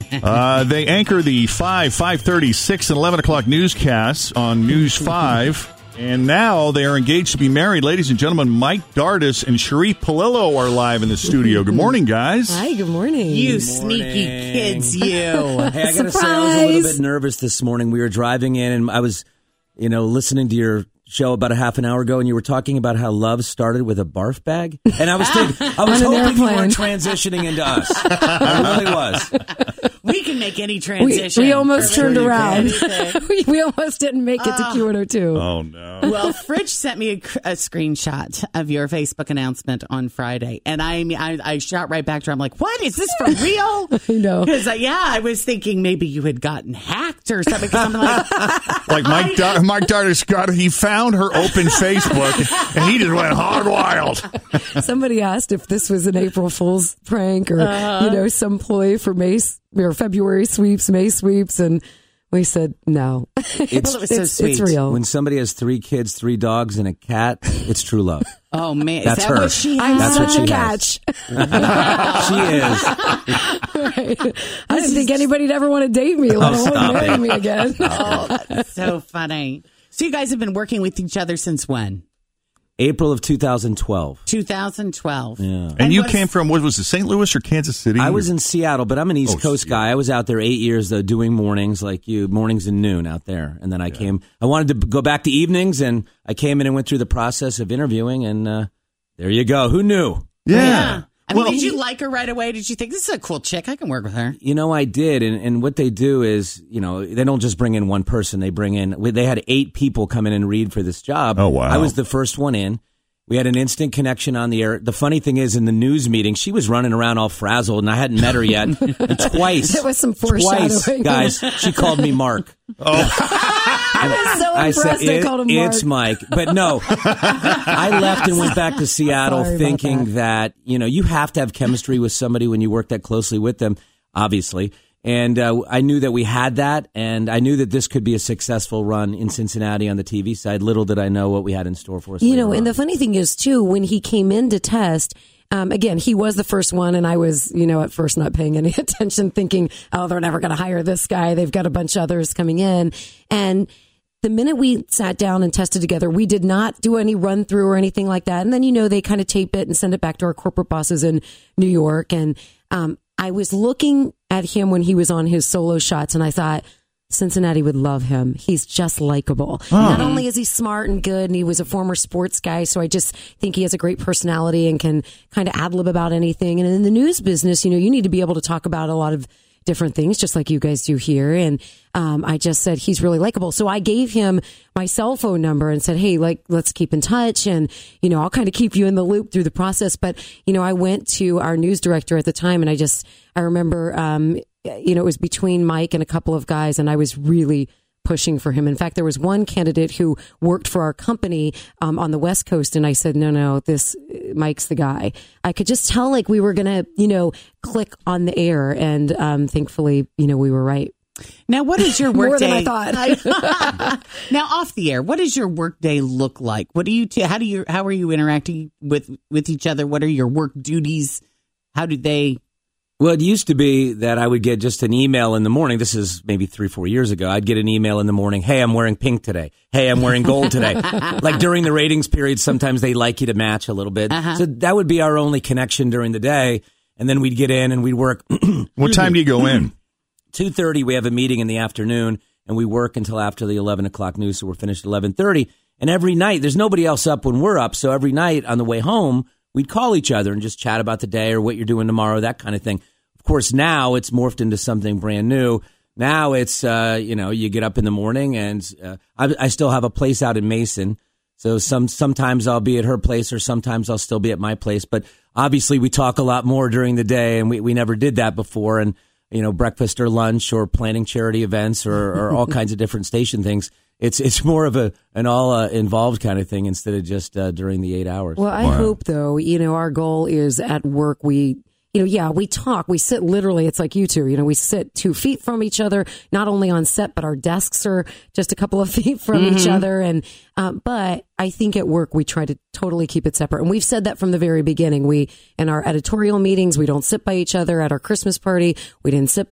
Uh, they anchor the 5, 5.30, 6, and 11 o'clock newscasts on News 5. And now they are engaged to be married. Ladies and gentlemen, Mike Dardis and Sheree Paolello are live in the studio. Good morning, guys. Hi, good morning. You sneaky kids, you. Hey, I gotta say, I was a little bit nervous this morning. We were driving in, and I was, you know, listening to your show about a half an hour ago, and you were talking about how love started with a barf bag, and I was thinking, I was On an hoping you weren't transitioning into us. I really was. We can make any transition. we almost Sure turned you around. we, we almost didn't make it to ah. Q102. Oh, no. well, Fridge sent me a, a screenshot of your Facebook announcement on Friday, and I I, I shot right back to her. I'm like, "What is this for real?" I know. Because uh, yeah, I was thinking maybe you had gotten hacked or something. I'm like, Like Mike, Dar- Mike Dardis got, he found her open Facebook, and he just went hard wild. Somebody asked if this was an April Fool's prank or, Uh-huh. you know, some ploy for May or February sweeps, May sweeps. And we said, no. It's, Well, it was so sweet. it's real. when somebody has three kids, three dogs, and a cat. It's true love. "Oh man, is That's that her. what she I'm has?" That's what such a she has. catch. she is. I didn't think anybody'd ever want to date me, let Oh, alone marry me again. oh, that's so funny. So you guys have been working with each other since when? April of 2012. 2012. Yeah. And, you what is- came from, what was it, St. Louis or Kansas City? I was in Seattle, but I'm an East Oh, Coast guy. I was out there eight years though, doing mornings like you, mornings and noon out there. And then I came. I wanted to go back to evenings, and I came in and went through the process of interviewing, and uh, there you go. Who knew? Yeah. I mean, Well- did you like her right away? Did you think this is a cool chick? I can work with her. You know, I did, and, and what they do is, you know, they don't just bring in one person. They bring in. They had eight people come in and read for this job. Oh, wow. I was the first one in. We had an instant connection on the air. The funny thing is, in the news meeting, she was running around all frazzled, and I hadn't met her yet. and twice, There was some twice, guys, she called me Mark. I oh. was so I impressed said, "It- called him Mark. "It's Mike," but no. I left and went back to Seattle, Sorry thinking that. you know you have to have chemistry with somebody when you work that closely with them, obviously. And uh, I knew that we had that, and I knew that this could be a successful run in Cincinnati on the TV side. Little did I know what we had in store for us. You know, and on. the funny thing is too, when he came in to test, um, again, he was the first one, and I was, you know, at first not paying any attention, thinking, oh, they're never going to hire this guy. They've got a bunch of others coming in, and the minute we sat down and tested together, we did not do any run through or anything like that. And then, you know, they kind of tape it and send it back to our corporate bosses in New York. And um, I was looking at him when he was on his solo shots, and I thought, Cincinnati would love him. He's just likable. Not only is he smart and good, and he was a former sports guy, so I just think he has a great personality and can kind of ad lib about anything. And in the news business, you know, you need to be able to talk about a lot of different things, just like you guys do here. And um, I just said he's really likable, so I gave him my cell phone number and said, "Hey, like, let's keep in touch, and you know, I'll kind of keep you in the loop through the process." But you know, I went to our news director at the time, and I just I remember, um, you know, it was between Mike and a couple of guys, and I was really pushing for him. In fact, there was one candidate who worked for our company um, on the West Coast, and I said, "No, no, this Mike's the guy." I could just tell like we were gonna, you know, click on the air, and um, thankfully, you know, we were right. Now, what is your More work than I thought. now, off the air, what does your work day look like? What do you? T- how do you? How are you interacting with with each other? What are your work duties? How do they? Well, it used to be that I would get just an email in the morning. This is maybe three, four years ago. I'd get an email in the morning. Hey, I'm wearing pink today. Hey, I'm wearing gold today. like during the ratings period, sometimes they like you to match a little bit. Uh-huh. So that would be our only connection during the day. and then we'd get in and we'd work. What time do you go in? two thirty. We have a meeting in the afternoon, and we work until after the eleven o'clock news. So we're finished at eleven thirty. And every night, there's nobody else up when we're up. So every night on the way home, we'd call each other and just chat about the day or what you're doing tomorrow, that kind of thing. Of course, now it's morphed into something brand new. Now it's uh, you know you get up in the morning and uh, I, I still have a place out in Mason. So some sometimes I'll be at her place or sometimes I'll still be at my place. But obviously we talk a lot more during the day and we, we never did that before. And you know breakfast or lunch or planning charity events or, or all kinds of different station things. It's it's more of a an all uh, involved kind of thing instead of just uh, during the eight hours. Well, I hope though, you know, our goal is at work we you know, yeah, we talk, we sit literally, it's like you two, you know, we sit two feet from each other, not only on set, but our desks are just a couple of feet from each other. And, um, but I think at work, we try to totally keep it separate. And we've said that from the very beginning. We, in our editorial meetings, we don't sit by each other at our Christmas party. We didn't sit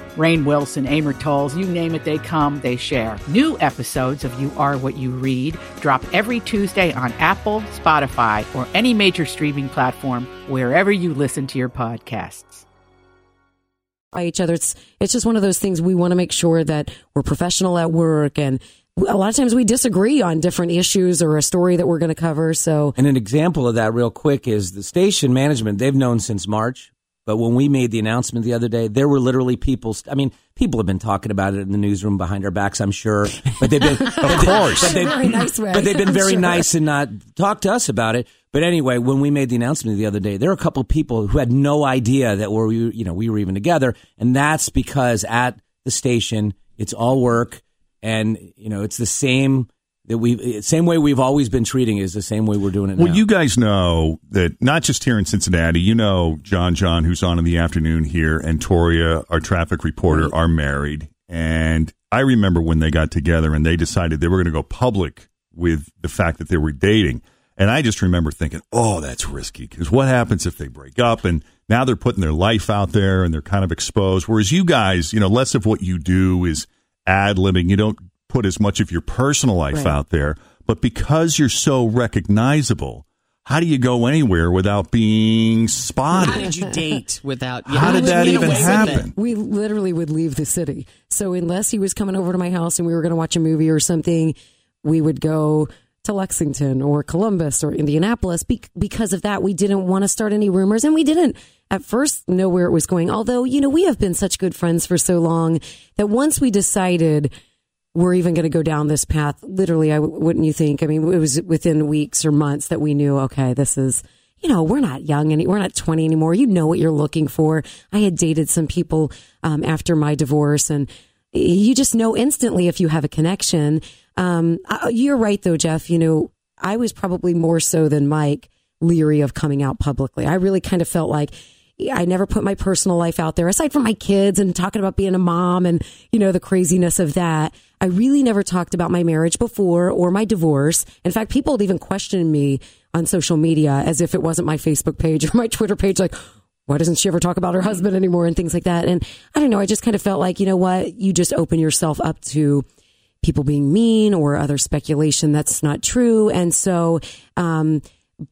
Rainn Wilson, Amor Towles, you name it, they come, they share. New episodes of You Are What You Read drop every Tuesday on Apple, Spotify, or any major streaming platform wherever you listen to your podcasts. by each other. It's it's just one of those things we want to make sure that we're professional at work and a lot of times we disagree on different issues or a story that we're going to cover. So And an example of that, real quick, is the station management. They've known since March, but when we made the announcement the other day, there were literally people. I mean, people have been talking about it in the newsroom behind our backs, I'm sure. But they've been, of course. but they've, Very nice way, but they've been I'm very sure. nice and not talked to us about it. But anyway, when we made the announcement the other day, there were a couple of people who had no idea that we're, you know, we were even together, and that's because at the station, it's all work, and you know, it's the same that we, same way we've always been treating is the same way we're doing it now. Well, you guys know that not just here in Cincinnati, you know John John, who's on in the afternoon here, and Toria, our traffic reporter, are married. And I remember when they got together and they decided they were going to go public with the fact that they were dating. And I just remember thinking, oh, that's risky because what happens if they break up? And now they're putting their life out there and they're kind of exposed. Whereas you guys, you know, less of what you do is ad libbing. You don't put as much of your personal life Right. out there. But because you're so recognizable, how do you go anywhere without being spotted? How did you date without? How did that even away with it? happen? we literally would leave the city. So unless he was coming over to my house and we were going to watch a movie or something, we would go to Lexington or Columbus or Indianapolis. Be- because of that, we didn't want to start any rumors and we didn't at first know where it was going. Although, you know, we have been such good friends for so long that once we decided we're even going to go down this path, literally, I wouldn't you think? I mean, it was within weeks or months that we knew, okay, this is, you know, we're not young any, we're not 20 anymore. You know what you're looking for. I had dated some people um, after my divorce and you just know instantly if you have a connection. Um, you're right though, Jeff. You know, I was probably more so than Mike leery of coming out publicly. I really kind of felt like I never put my personal life out there aside from my kids and talking about being a mom and, you know, the craziness of that. I really never talked about my marriage before or my divorce. In fact, people had even questioned me on social media as if it wasn't my Facebook page or my Twitter page, like, why doesn't she ever talk about her husband anymore and things like that? And I don't know. I just kind of felt like, you know what? You just open yourself up to people being mean or other speculation that's not true. And so, um,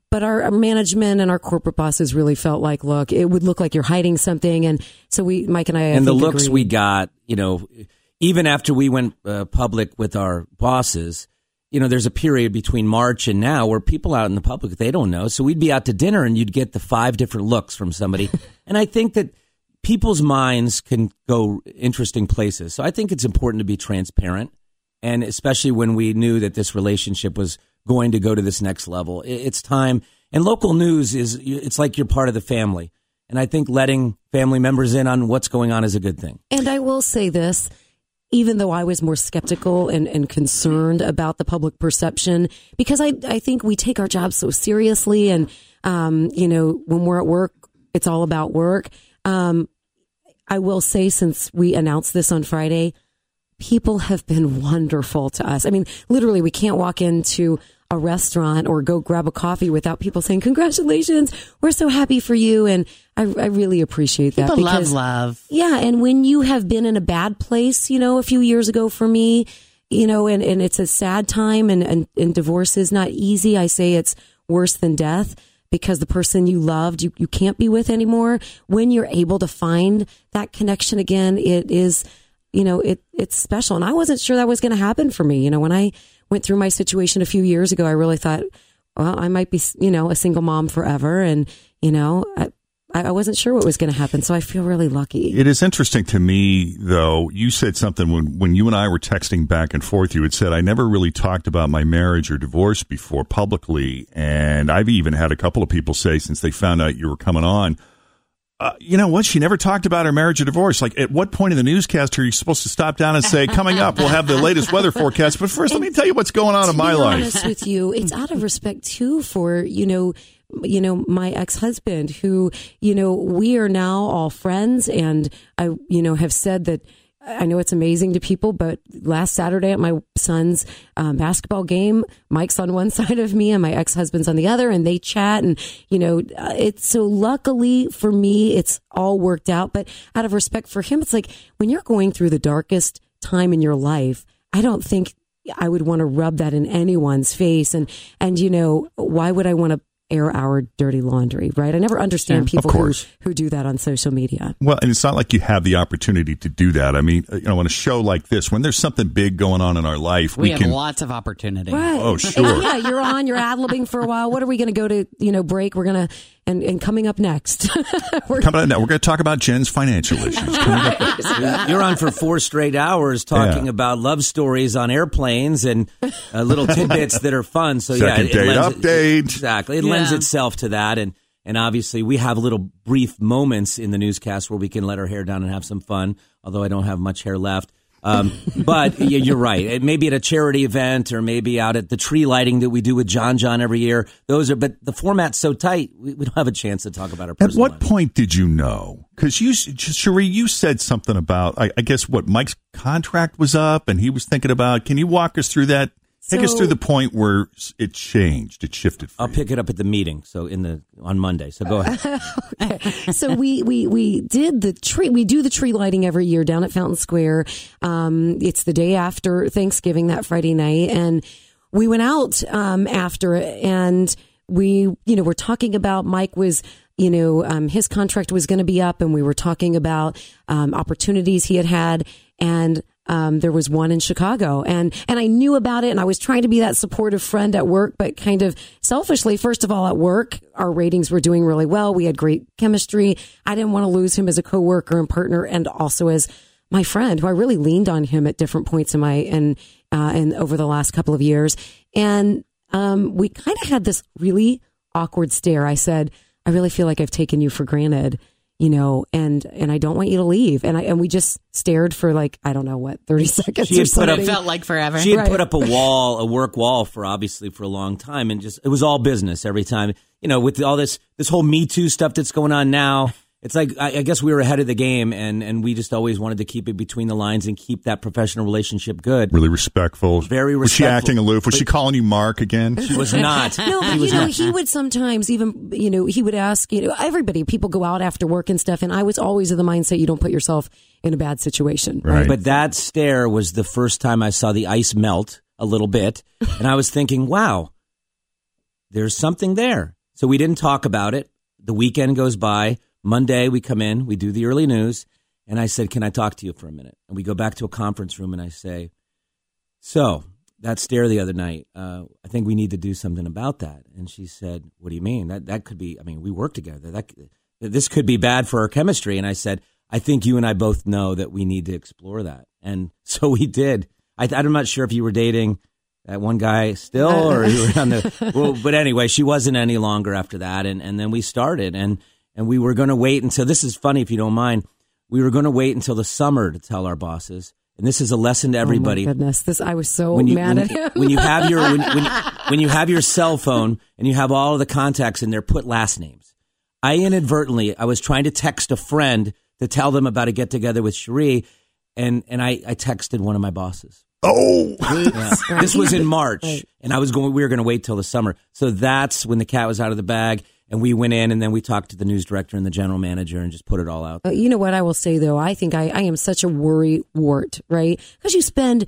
but our management and our corporate bosses really felt like, look, it would look like you're hiding something. And so we, Mike and I, I and the looks agreed. we got, you know, even after we went uh, public with our bosses, you know, there's a period between March and now where people out in the public they don't know. So we'd be out to dinner and you'd get the five different looks from somebody, and I think that people's minds can go interesting places. So I think it's important to be transparent, and especially when we knew that this relationship was going to go to this next level, it's time. And local news is it's like you're part of the family. And I think letting family members in on what's going on is a good thing. And I will say this, even though I was more skeptical and, and concerned about the public perception, because I, I think we take our jobs so seriously. And, um, you know, when we're at work, it's all about work. Um, I will say, since we announced this on Friday, people have been wonderful to us. I mean, literally, we can't walk into a restaurant or go grab a coffee without people saying, Congratulations, we're so happy for you. And I, I really appreciate that. People love love. yeah, and when you have been in a bad place, you know, a few years ago for me, you know, and, and it's a sad time and, and, and divorce is not easy. I say it's worse than death because the person you loved, you, you can't be with anymore. When you're able to find that connection again, it is, you know, it, it's special. And I wasn't sure that was going to happen for me. You know, when I went through my situation a few years ago, I really thought, well, I might be, you know, a single mom forever. And, you know, I, I wasn't sure what was going to happen. So I feel really lucky. It is interesting to me, though. You said something when, when you and I were texting back and forth. You had said, I never really talked about my marriage or divorce before publicly. And I've even had a couple of people say, since they found out you were coming on, uh, you know what? She never talked about her marriage or divorce. Like, at what point in the newscast are you supposed to stop down and say, coming up, we'll have the latest weather forecast? But first, let me tell you what's going on in my be life. honest with you, it's out of respect too for you know, you know, my ex husband, who you know, we are now all friends, and I you know have said that. I know it's amazing to people, but last Saturday at my son's um, basketball game, Mike's on one side of me and my ex husband's on the other, and they chat. And, you know, uh, it's so luckily for me, it's all worked out. But out of respect for him, it's like when you're going through the darkest time in your life, I don't think I would want to rub that in anyone's face. And, and, you know, why would I want to air our dirty laundry, right? I never understand people who, who do that on social media. Well, and it's not like you have the opportunity to do that. I mean, you know, on a show like this, when there's something big going on in our life, We, we, have can. lots of opportunity. Right. Oh, sure. And yeah, you're on, you're ad libbing for a while. What are we going to go to, you know, break? We're going to, and, and coming up next. we're Coming up now, we're going to talk about Jen's financial issues. You're on for four straight hours talking Yeah. about love stories on airplanes and uh, little tidbits that are fun. So Second yeah, it, date lends, update. exactly. It lends itself to that, and and obviously we have little brief moments in the newscast where we can let our hair down and have some fun. Although I don't have much hair left. Um, but you're right. It may be at a charity event or maybe out at the tree lighting that we do with John John every year. Those are, but the format's so tight, we, we don't have a chance to talk about our At what lives. point did you know? Because you, Sheree, you said something about, I, I guess, what Mike's contract was up, and he was thinking about. Can you walk us through that? Take us So- through the point where it changed, it shifted. For I'll you. pick it up at the meeting. So in the on Monday. So go ahead. so we, we, we did the tree, we do the tree lighting every year down at Fountain Square. Um, it's the day after Thanksgiving that Friday night. And we went out, um, after it and we, you know, we're talking about Mike was, you know, um, his contract was going to be up and we were talking about, um, opportunities he had had and, um, there was one in Chicago and, and I knew about it and I was trying to be that supportive friend at work, but kind of selfishly, first of all, at work, our ratings were doing really well. We had great chemistry. I didn't want to lose him as a coworker and partner and also as my friend who I really leaned on him at different points in my, and, uh, and over the last couple of years. And, um, we kind of had this really awkward stare. I said, I really feel like I've taken you for granted you know, and and I don't want you to leave. And I and we just stared for like I don't know what thirty seconds. She or had put up- It felt like forever. She had Right. put up a wall, a work wall for obviously for a long time, and just it was all business every time. You know, with all this this whole Me Too stuff that's going on now, it's like I, I guess we were ahead of the game, and and we just always wanted to keep it between the lines and keep that professional relationship good. Really respectful. Very Was she acting aloof? Was she calling you Mark again? She was not. No, but you know, not. he would sometimes even, you know, he would ask, you know, everybody, people go out after work and stuff. And I was always of the mindset you don't put yourself in a bad situation. Right. But that stare was the first time I saw the ice melt a little bit. And I was thinking, wow, there's something there. So we didn't talk about it. The weekend goes by. Monday, we come in, we do the early news. And I said, Can I talk to you for a minute? And we go back to a conference room and I say, So that stare the other night, uh, I think we need to do something about that. And she said, What do you mean? That, that could be, I mean, we work together. That, this could be bad for our chemistry. And I said, I think you and I both know that we need to explore that. And so we did. I, I'm not sure if you were dating that one guy still or you were on the, well, but anyway, she wasn't any longer after that. And, and then we started and, and we were going to wait until this is funny if you don't mind. We were going to wait until the summer to tell our bosses. And this is a lesson to everybody Oh my goodness. This, I was so when you mad when, at him. when you have your when, when, when you have your cell phone and you have all of the contacts in there, put last names. I inadvertently, I was trying to text a friend to tell them about a get together with Sheree, and and I, I texted one of my bosses. Oh, Yeah. this was in March, and I was going. We were going to wait till the summer, so that's when the cat was out of the bag, and we went in, and then we talked to the news director and the general manager, and just put it all out. Uh, you know what I will say though? I think I, I am such a worry wart, right? Because you spend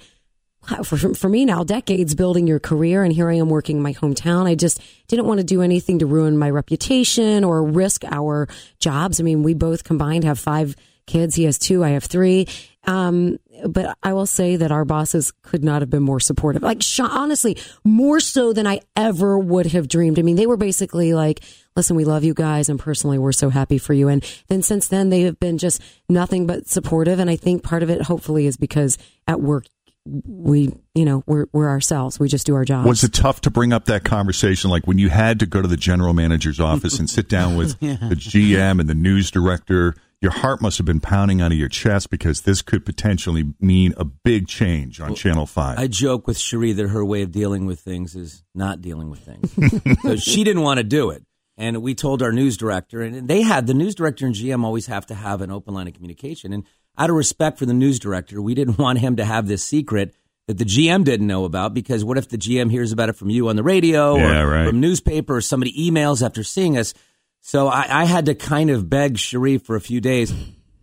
for, for me now decades building your career, and here I am working in my hometown. I just didn't want to do anything to ruin my reputation or risk our jobs. I mean, we both combined have five kids. He has two. I have three. Um, but I will say that our bosses could not have been more supportive. Like, honestly, more so than I ever would have dreamed. I mean, they were basically like, listen, we love you guys. And personally, we're so happy for you. And then since then, they have been just nothing but supportive. And I think part of it, hopefully, is because at work, we, you know, we're, we're ourselves. We just do our jobs. Was it tough to bring up that conversation? Like when you had to go to the general manager's office and sit down with the GM and the news director, your heart must have been pounding out of your chest because this could potentially mean a big change on Channel 5. I joke with Sheree that her way of dealing with things is not dealing with things. so she didn't want to do it. And we told our news director, and they had the news director and GM always have to have an open line of communication. And out of respect for the news director, we didn't want him to have this secret that the GM didn't know about because what if the GM hears about it from you on the radio Yeah, or right. from newspaper or somebody emails after seeing us? So I, I had to kind of beg Sheree for a few days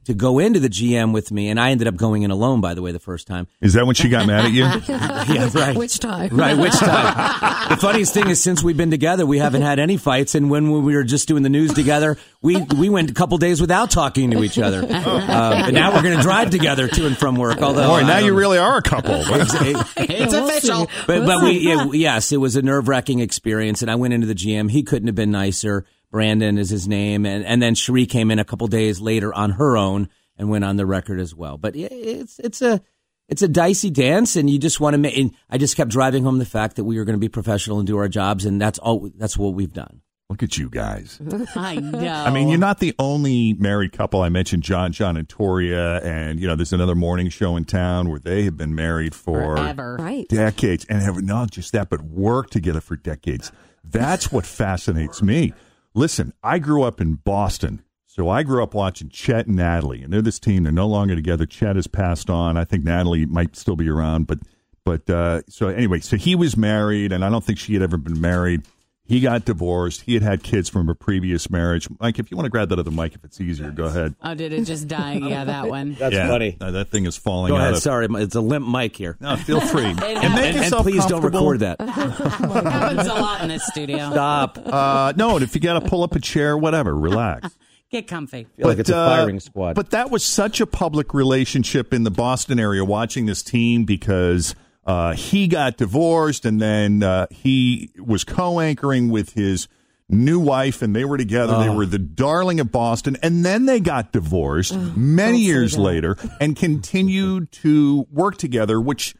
to go into the GM with me, and I ended up going in alone. By the way, the first time. Is that when she got mad at you? yeah, right. Which time? Right, which time? the funniest thing is, since we've been together, we haven't had any fights. And when we were just doing the news together, we we went a couple days without talking to each other. Uh, and now we're going to drive together to and from work. Although, Boy, now you really are a couple. It's official. But but we yeah, yes, it was a nerve wracking experience. And I went into the GM. He couldn't have been nicer. Brandon is his name, and and then Sheree came in a couple days later on her own and went on the record as well. But yeah, it's it's a it's a dicey dance, and you just want to. make. And I just kept driving home the fact that we were going to be professional and do our jobs, and that's all. That's what we've done. Look at you guys. I know. I mean, you're not the only married couple. I mentioned John, John, and Toria, and you know, there's another morning show in town where they have been married for Forever. Right. decades and have not just that, but worked together for decades. That's what fascinates me. Listen, I grew up in Boston, so I grew up watching Chet and Natalie, and they're this team. They're no longer together. Chet has passed on. I think Natalie might still be around, but but uh, so anyway, so he was married, and I don't think she had ever been married. He got divorced. He had had kids from a previous marriage. Mike, if you want to grab that other mic, if it's easier, go ahead. Oh, did it just die? Yeah, that one. That's Yeah. funny. That thing is falling Go out ahead. of. Sorry, it's a limp mic here. No, feel free. and make And, and yourself please don't record that. happens a lot in this studio. Stop. Uh, no, and if you got to pull up a chair, whatever, relax. Get comfy. feel like it's a uh, firing squad. But that was such a public relationship in the Boston area watching this team because uh, he got divorced and then uh, he was co anchoring with his new wife and they were together. They were the darling of Boston. And then they got divorced many years later and continued to work together, which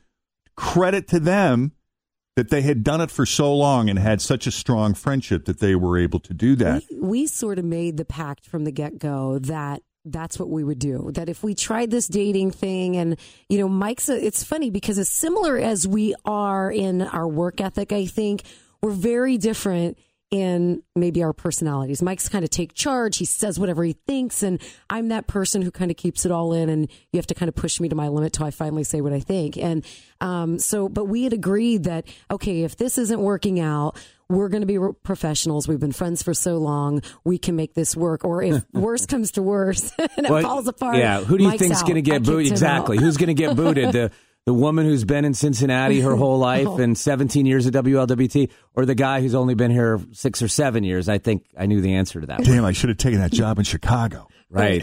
credit to them. That they had done it for so long and had such a strong friendship that they were able to do that. we, we sort of made the pact from the get go that that's what we would do. That if we tried this dating thing, and you know, Mike's, a, it's funny because as similar as we are in our work ethic, I think we're very different in maybe our personalities. Mike's kind of take charge. He says whatever he thinks, and I'm that person who kind of keeps it all in, and you have to kind of push me to my limit till I finally say what I think. And um, so, but we had agreed that okay, if this isn't working out, we're going to be professionals. We've been friends for so long. We can make this work. Or if worse comes to worse and it Well, falls apart, Yeah, who do you Mike's think's going to get booted? Exactly. Who's going to get booted? The the woman who's been in Cincinnati her whole life and 17 years at WLWT, or the guy who's only been here six or seven years? I think I knew the answer to that. one. Damn, I should have taken that job in Chicago. Right.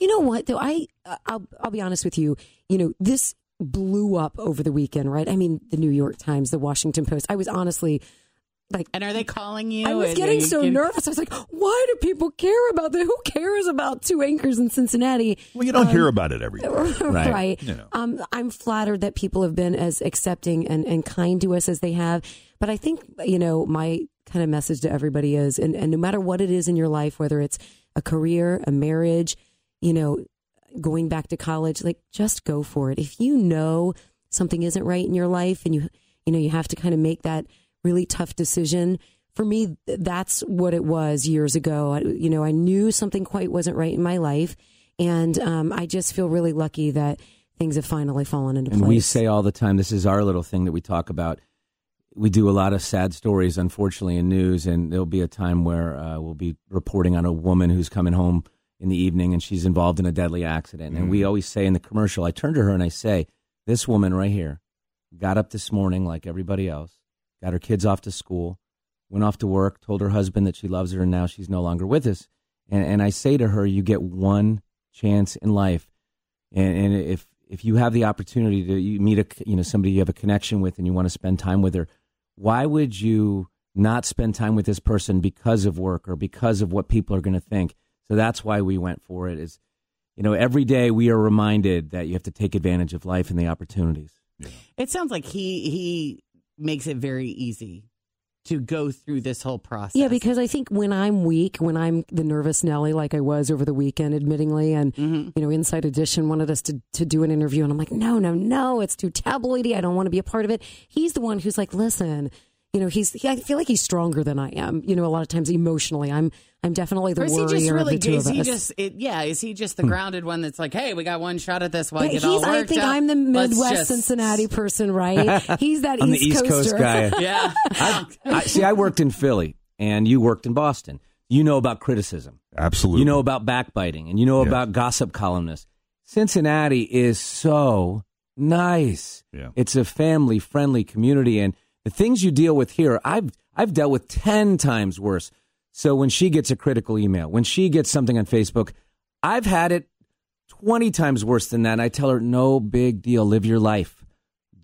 You know what though? I uh, I'll I'll be honest with you. You know this blew up over the weekend, right? I mean, the New York Times, the Washington Post. I was honestly like. And are they calling you? I was getting are you so nervous. I was like, "Why do people care about that? Who cares about two anchors in Cincinnati?" Well, you don't hear about it every day. right. You know. Um, I'm flattered that people have been as accepting and, and kind to us as they have. But I think, you know, my kind of message to everybody is, and, and no matter what it is in your life, whether it's a career, a marriage, you know, going back to college, like just go for it. If you know something isn't right in your life and you, you know, you have to kind of make that really tough decision, for me, that's what it was years ago. I, you know, I knew something quite wasn't right in my life, and um, I just feel really lucky that things have finally fallen into And place. And we say all the time, this is our little thing that we talk about. We do a lot of sad stories, unfortunately, in news, and there'll be a time where uh, we'll be reporting on a woman who's coming home in the evening and she's involved in a deadly accident. And we always say in the commercial, I turn to her and I say, This woman right here got up this morning like everybody else, got her kids off to school, went off to work, told her husband that she loves her, and now she's no longer with us. And, and I say to her, You get one chance in life and, and if if you have the opportunity to meet a you know somebody you have a connection with and you want to spend time with her, why would you not spend time with this person because of work or because of what people are going to think? So that's why we went for it. Is you know every day we are reminded that you have to take advantage of life and the opportunities. It sounds like he he makes it very easy to go through this whole process. Yeah, because I think when I'm weak, when I'm the nervous Nelly, like I was over the weekend, admittingly, and Mm-hmm. you know, Inside Edition wanted us to to do an interview, and I'm like, no, no, no, it's too tabloidy. I don't want to be a part of it. He's the one who's like, listen, you know, he's. He, I feel like he's stronger than I am. You know, a lot of times emotionally, I'm. I'm definitely the Or is he just really of the two is he us. just it, yeah is he just the hmm. grounded one that's like hey we got one shot at this while I Yeah, get all he's, I think up. I'm the Midwest just- Cincinnati person, right? He's that I'm East the East Coast guy. yeah I, I, see, I worked in Philly and you worked in Boston. You know about criticism. Absolutely. You know about backbiting and you know Yes. about gossip columnists. Cincinnati is so nice. Yeah. It's a family friendly community and the things you deal with here, I've I've dealt with 10 times worse. So when she gets a critical email, when she gets something on Facebook, I've had it 20 times worse than that. And I tell her, no big deal. Live your life.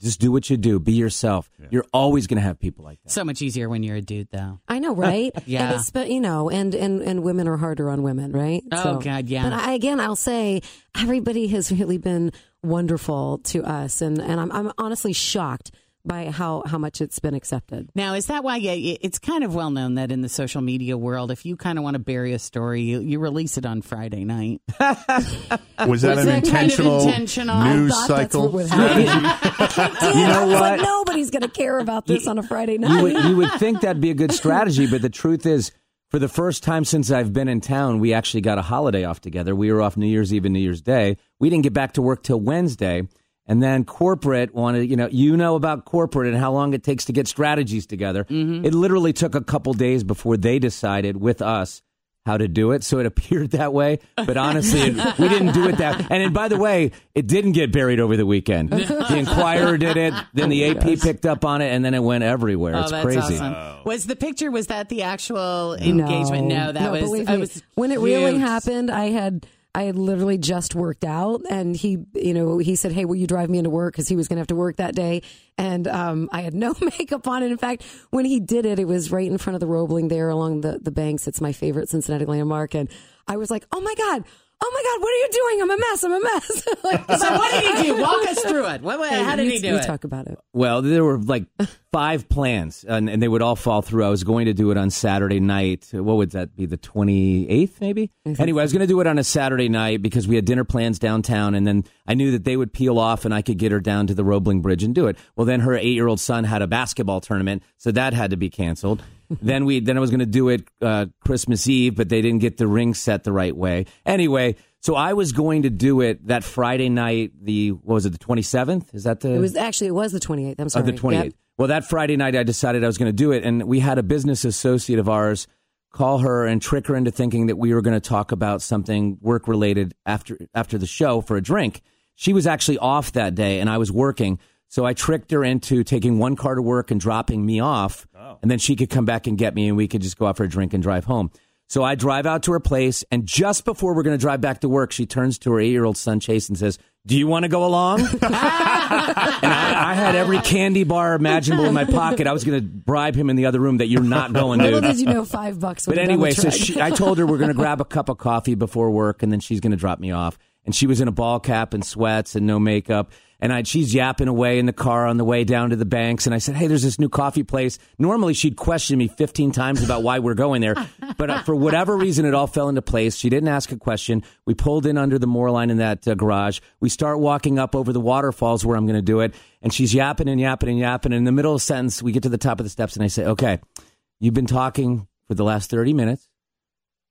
Just do what you do. Be yourself. You're always going to have people like that. so much easier when you're a dude though I know, right? Yeah. and but you know, and and and women are harder on women, right? Oh, God, yeah. But I, again, I'll say everybody has really been wonderful to us, and and I'm I'm honestly shocked by how how much it's been accepted. Now, is that why yeah, it's kind of well known that in the social media world, if you kind of want to bury a story, you, you release it on Friday night? Was that Was an that kind of intentional, intentional? I news thought that's cycle what would happen. strategy? You know I was like, what? nobody's going to care about this on a Friday night. you would, you would think that'd be a good strategy, but the truth is, for the first time since I've been in town, we actually got a holiday off together. We were off New Year's Eve and New Year's Day. We didn't get back to work till Wednesday. And then corporate wanted, you know, you know about corporate and how long it takes to get strategies together. Mm-hmm. It literally took a couple days before they decided with us how to do it. So it appeared that way. But honestly, it, we didn't do it that. And then, by the way, it didn't get buried over the weekend. The Inquirer did it. Then the AP picked up on it and then it went everywhere. oh, it's that's crazy. awesome. Was the picture? Was that the actual engagement? No, that was. believe it me. was when it really happened. I had I had literally just worked out, and he, you know, he said, "Hey, will you drive me into work?" Because he was going to have to work that day, and um, I had no makeup on. And in fact, when he did it, it was right in front of the Roebling there along the the banks. It's my favorite Cincinnati landmark, and I was like, "Oh my god." Oh my God! What are you doing? I'm a mess. I'm a mess. Like, So what did he do? Walk us through it. What, what, how did you, he do you it? talk about it. Well, there were like five plans, and, and they would all fall through. I was going to do it on Saturday night. What would that be? The 28th, maybe? Anyway, I was going to do it on a Saturday night because we had dinner plans downtown, and then I knew that they would peel off and I could get her down to the Roebling Bridge and do it. Well, then her eight year old son had a basketball tournament, so that had to be canceled. Then we then I was going to do it uh, Christmas Eve, but they didn't get the ring set the right way. Anyway, so I was going to do it that Friday night. The what was it? The 27th? Is that the? It was actually it was the 28th. I'm Oh, sorry. the 28th. Yep. Well, that Friday night, I decided I was going to do it. And we had a business associate of ours call her and trick her into thinking that we were going to talk about something work related after, after the show for a drink. She was actually off that day and I was working. So I tricked her into taking one car to work and dropping me off. Oh. And then she could come back and get me and we could just go out for a drink and drive home. So I drive out to her place, and just before we're going to drive back to work, she turns to her eight year old son, Chase, and says, Do you want to go along? and I, I had every candy bar imaginable in my pocket. I was going to bribe him in the other room that you're not going, Little dude. did you know, five bucks. But would have done anyway, so she, I told her we're going to grab a cup of coffee before work, and then she's going to drop me off. And she was in a ball cap and sweats and no makeup. And I, she's yapping away in the car on the way down to the banks. And I said, Hey, there's this new coffee place. Normally she'd question me 15 times about why we're going there. But uh, for whatever reason, it all fell into place. She didn't ask a question. We pulled in under the Moerlein in that uh, garage. We start walking up over the waterfalls where I'm going to do it. And she's yapping and yapping and yapping. And in the middle of a sentence, we get to the top of the steps and I say, Okay, You've been talking for the last 30 minutes.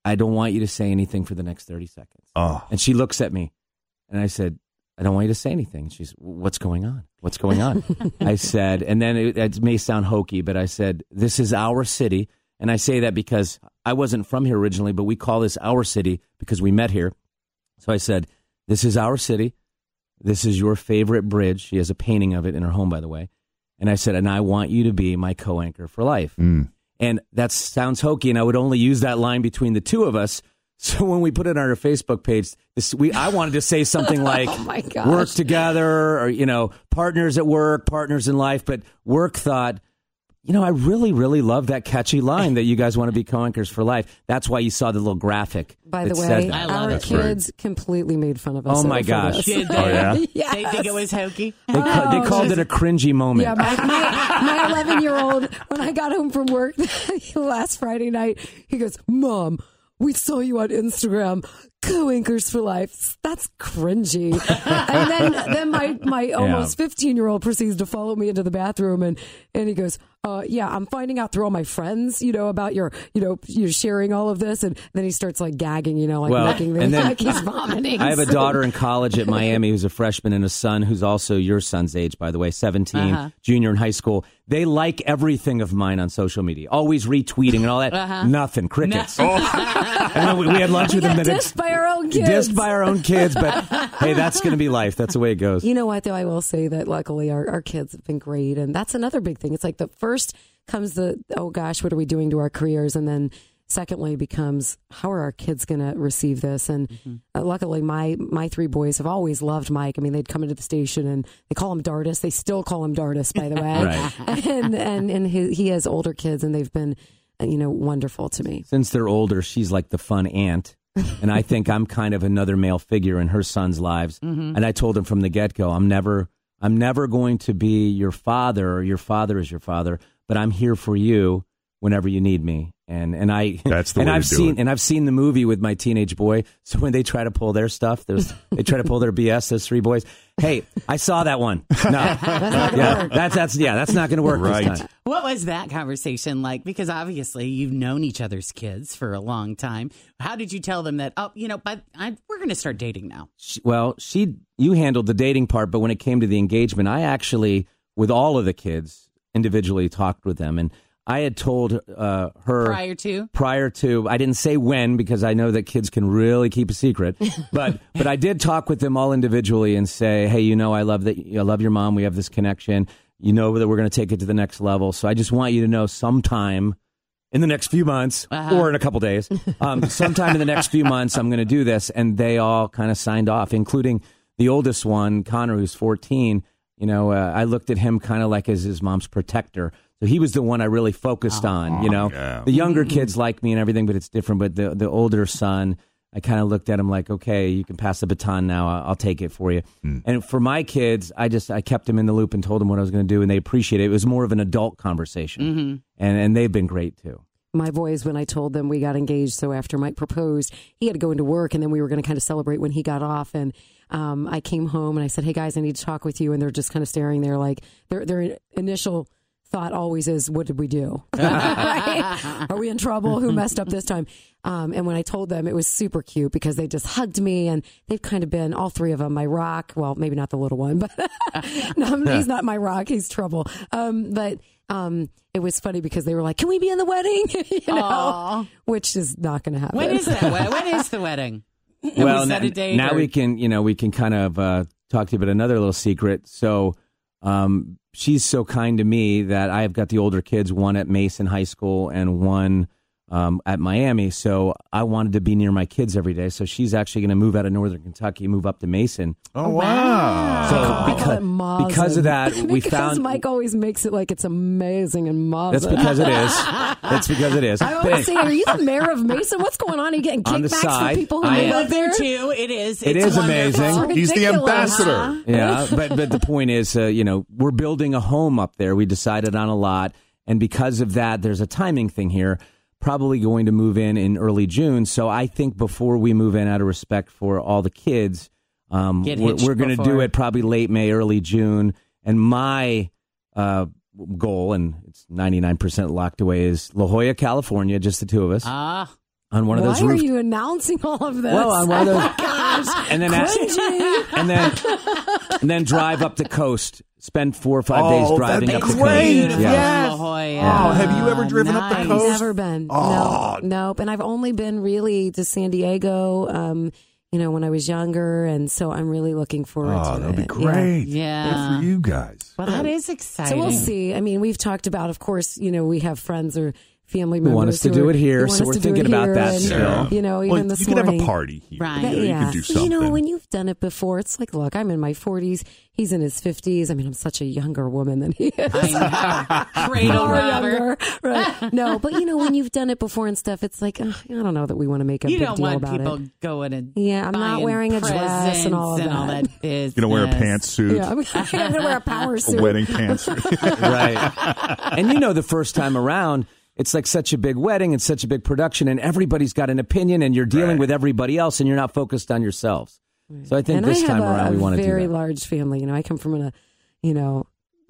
I don't want you to say anything for the next 30 seconds. Oh. And she looks at me and I said, I don't want you to say anything. She's, what's going on? What's going on? I said, and then it, it may sound hokey, but I said, this is our city. And I say that because I wasn't from here originally, but we call this our city because we met here. So I said, this is our city. This is your favorite bridge. She has a painting of it in her home, by the way. And I said, and I want you to be my co anchor for life. Mm. And that sounds hokey, and I would only use that line between the two of us. So when we put it on our Facebook page, this, we I wanted to say something like Oh work together or you know partners at work, partners in life. But work thought, you know, I really really love that catchy line that you guys want to be co-anchors for life. That's why you saw the little graphic. By the way, that. love our it. kids completely made fun of us. Oh, my gosh. Did they? Oh, yeah? yes. They think it was hokey. they, ca- they Oh, called it a cringy moment. Yeah, my my eleven year old when I got home from work last Friday night, he goes, "Mom, we saw you on Instagram." Co-anchors for life. That's cringy. and then, then my, my almost 15 year old proceeds to follow me into the bathroom and, and he goes, uh, yeah, I'm finding out through all my friends, you know, about your, you know, you're sharing all of this. And then he starts like gagging, you know, like Well, making and then- like he's vomiting. I have a daughter in college at Miami who's a freshman and a son who's also your son's age, by the way, 17, Uh-huh. junior in high school. They like everything of mine on social media, always retweeting and all that. Uh-huh. Nothing, crickets. and then we, we had lunch We with them the next by our own kids. Dissed by our own kids, but hey, that's going to be life. That's the way it goes. You know what, though? I will say that luckily our, our kids have been great. And that's another big thing. It's like the first comes the, oh gosh, what are we doing to our careers? And then secondly becomes, how are our kids going to receive this? And Mm-hmm. uh, luckily, my, my three boys have always loved Mike. I mean, they'd come into the station and they call him Dardis. They still call him Dardis, by the way. Right. And, and, and he, he has older kids and they've been, uh, you know, wonderful to me. Since they're older, she's like the fun aunt. and I think I'm kind of another male figure in her son's lives. And I told him from the get go, I'm never, I'm never going to be your father or your father is your father, but I'm here for you whenever you need me. And and I that's the and way I've do seen it. and I've seen the movie with my teenage boy. So when they try to pull their stuff, there's they try to pull their BS. Those three boys. Hey, I saw that one. No, yeah, that's that's yeah, that's not going to work Right. this time. What was that conversation like? Because obviously you've known each other's kids for a long time. How did you tell them that? Oh, you know, but I, we're going to start dating now. she, well, she you handled the dating part, but when it came to the engagement, I actually, with all of the kids, individually talked with them, and I had told uh, her Prior to? prior to I didn't say when because I know that kids can really keep a secret, but but I did talk with them all individually and say, hey, you know, I love that I love your mom. We have this connection. You know that we're going to take it to the next level. So I just want you to know sometime in the next few months Uh-huh. or in a couple days, um, sometime in the next few months, I'm going to do this. And they all kind of signed off, including the oldest one, Connor, who's 14. You know, uh, I looked at him kind of like as his mom's protector. So he was the one I really focused oh, on. You know, yeah. the younger mm-hmm. kids like me and everything, but it's different. But the the older son, I kind of looked at him like, okay, you can pass the baton now. I'll, I'll take it for you. Hmm. And for my kids, I just I kept them in the loop and told them what I was going to do, and they appreciate it. It was more of an adult conversation, mm-hmm. and and they've been great too. my boys when I told them we got engaged. So after Mike proposed, he had to go into work, and then we were going to kind of celebrate when he got off. And um, I came home and I said, "Hey guys, I need to talk with you." And they're just kind of staring there, like their their initial thought always is, "What did we do? Right? Are we in trouble? Who messed up this time?" Um, and when I told them, it was super cute because they just hugged me, and they've kind of been all three of them my rock. Well, maybe not the little one, but no, he's not my rock. He's trouble. Um, but um, it was funny because they were like, "Can we be in the wedding?" you know, Aw. which is not going to happen. When is that? when is the wedding? well, was that n- a date now or- we can, you know, we can kind of uh, talk to you about another little secret. So, um, she's so kind to me that I have got the older kids, one at Mason High School and one um, at Miami. So I wanted to be near my kids every day. So she's actually going to move out of Northern Kentucky, move up to Mason. Oh, wow. So I because, because of that, we because found Mike always makes it like it's amazing and Mosin. that's because it is. That's because it is. I'm always saying, "Are you the mayor of Mason? What's going on? Are you getting kickbacks side, for people who I I live live there there?" too. It is. It is wonderful. amazing. He's the ridiculous. ambassador. yeah, but but the point is, uh, you know, we're building a home up there. We decided on a lot, and because of that, there's a timing thing here. Probably going to move in in early June. So I think before we move in, out of respect for all the kids, um, we're, we're going to do it probably late May, early June. And my uh, goal, and it's 99% locked away, is La Jolla, California, just the two of us, Ah, on one of those. Why those are roofs. you announcing all of this? Well, on one of oh those- my gosh. and then Cringy. and then and then drive up the coast. Spend four or five Oh, days driving that'd up be the great. coast. Yes. La Jolla. Oh, have you ever driven up the nice. coast? Never been. Oh. No, nope. And I've only been really to San Diego. Um, you know, when I was younger, and so I'm really looking forward Oh, to that'd be great. Yeah. Good for you guys. Well, that is exciting. So we'll see. I mean, we've talked about, of course, you know, we have friends or family Who members want us to do are- it here, so we're thinking about that and, still. You know, even well, this you could have a party here. Right. You, know, you yeah. could do something. You know, when you've done it before, it's like, look, I'm in my 40s. He's in his 50s. I mean, I'm such a younger woman than he is. I know. Cradle Far robber. younger. Right. No, but you know, when you've done it before and stuff, it's like, ugh, I don't know that we want to make a You big don't deal want about people it. going and Yeah, I'm not wearing a dress and all of presents that. that business. you know, wear a pantsuit, Yeah, I'm, I'm going to wear a power suit. a wedding pantsuit. right. And you know, the first time around, it's like such a big wedding and such a big production, and everybody's got an opinion, and you're dealing Right. with everybody else, and you're not focused on yourselves. So I think and this I time a, around, we want to do very large family. You know, I come from a, you know,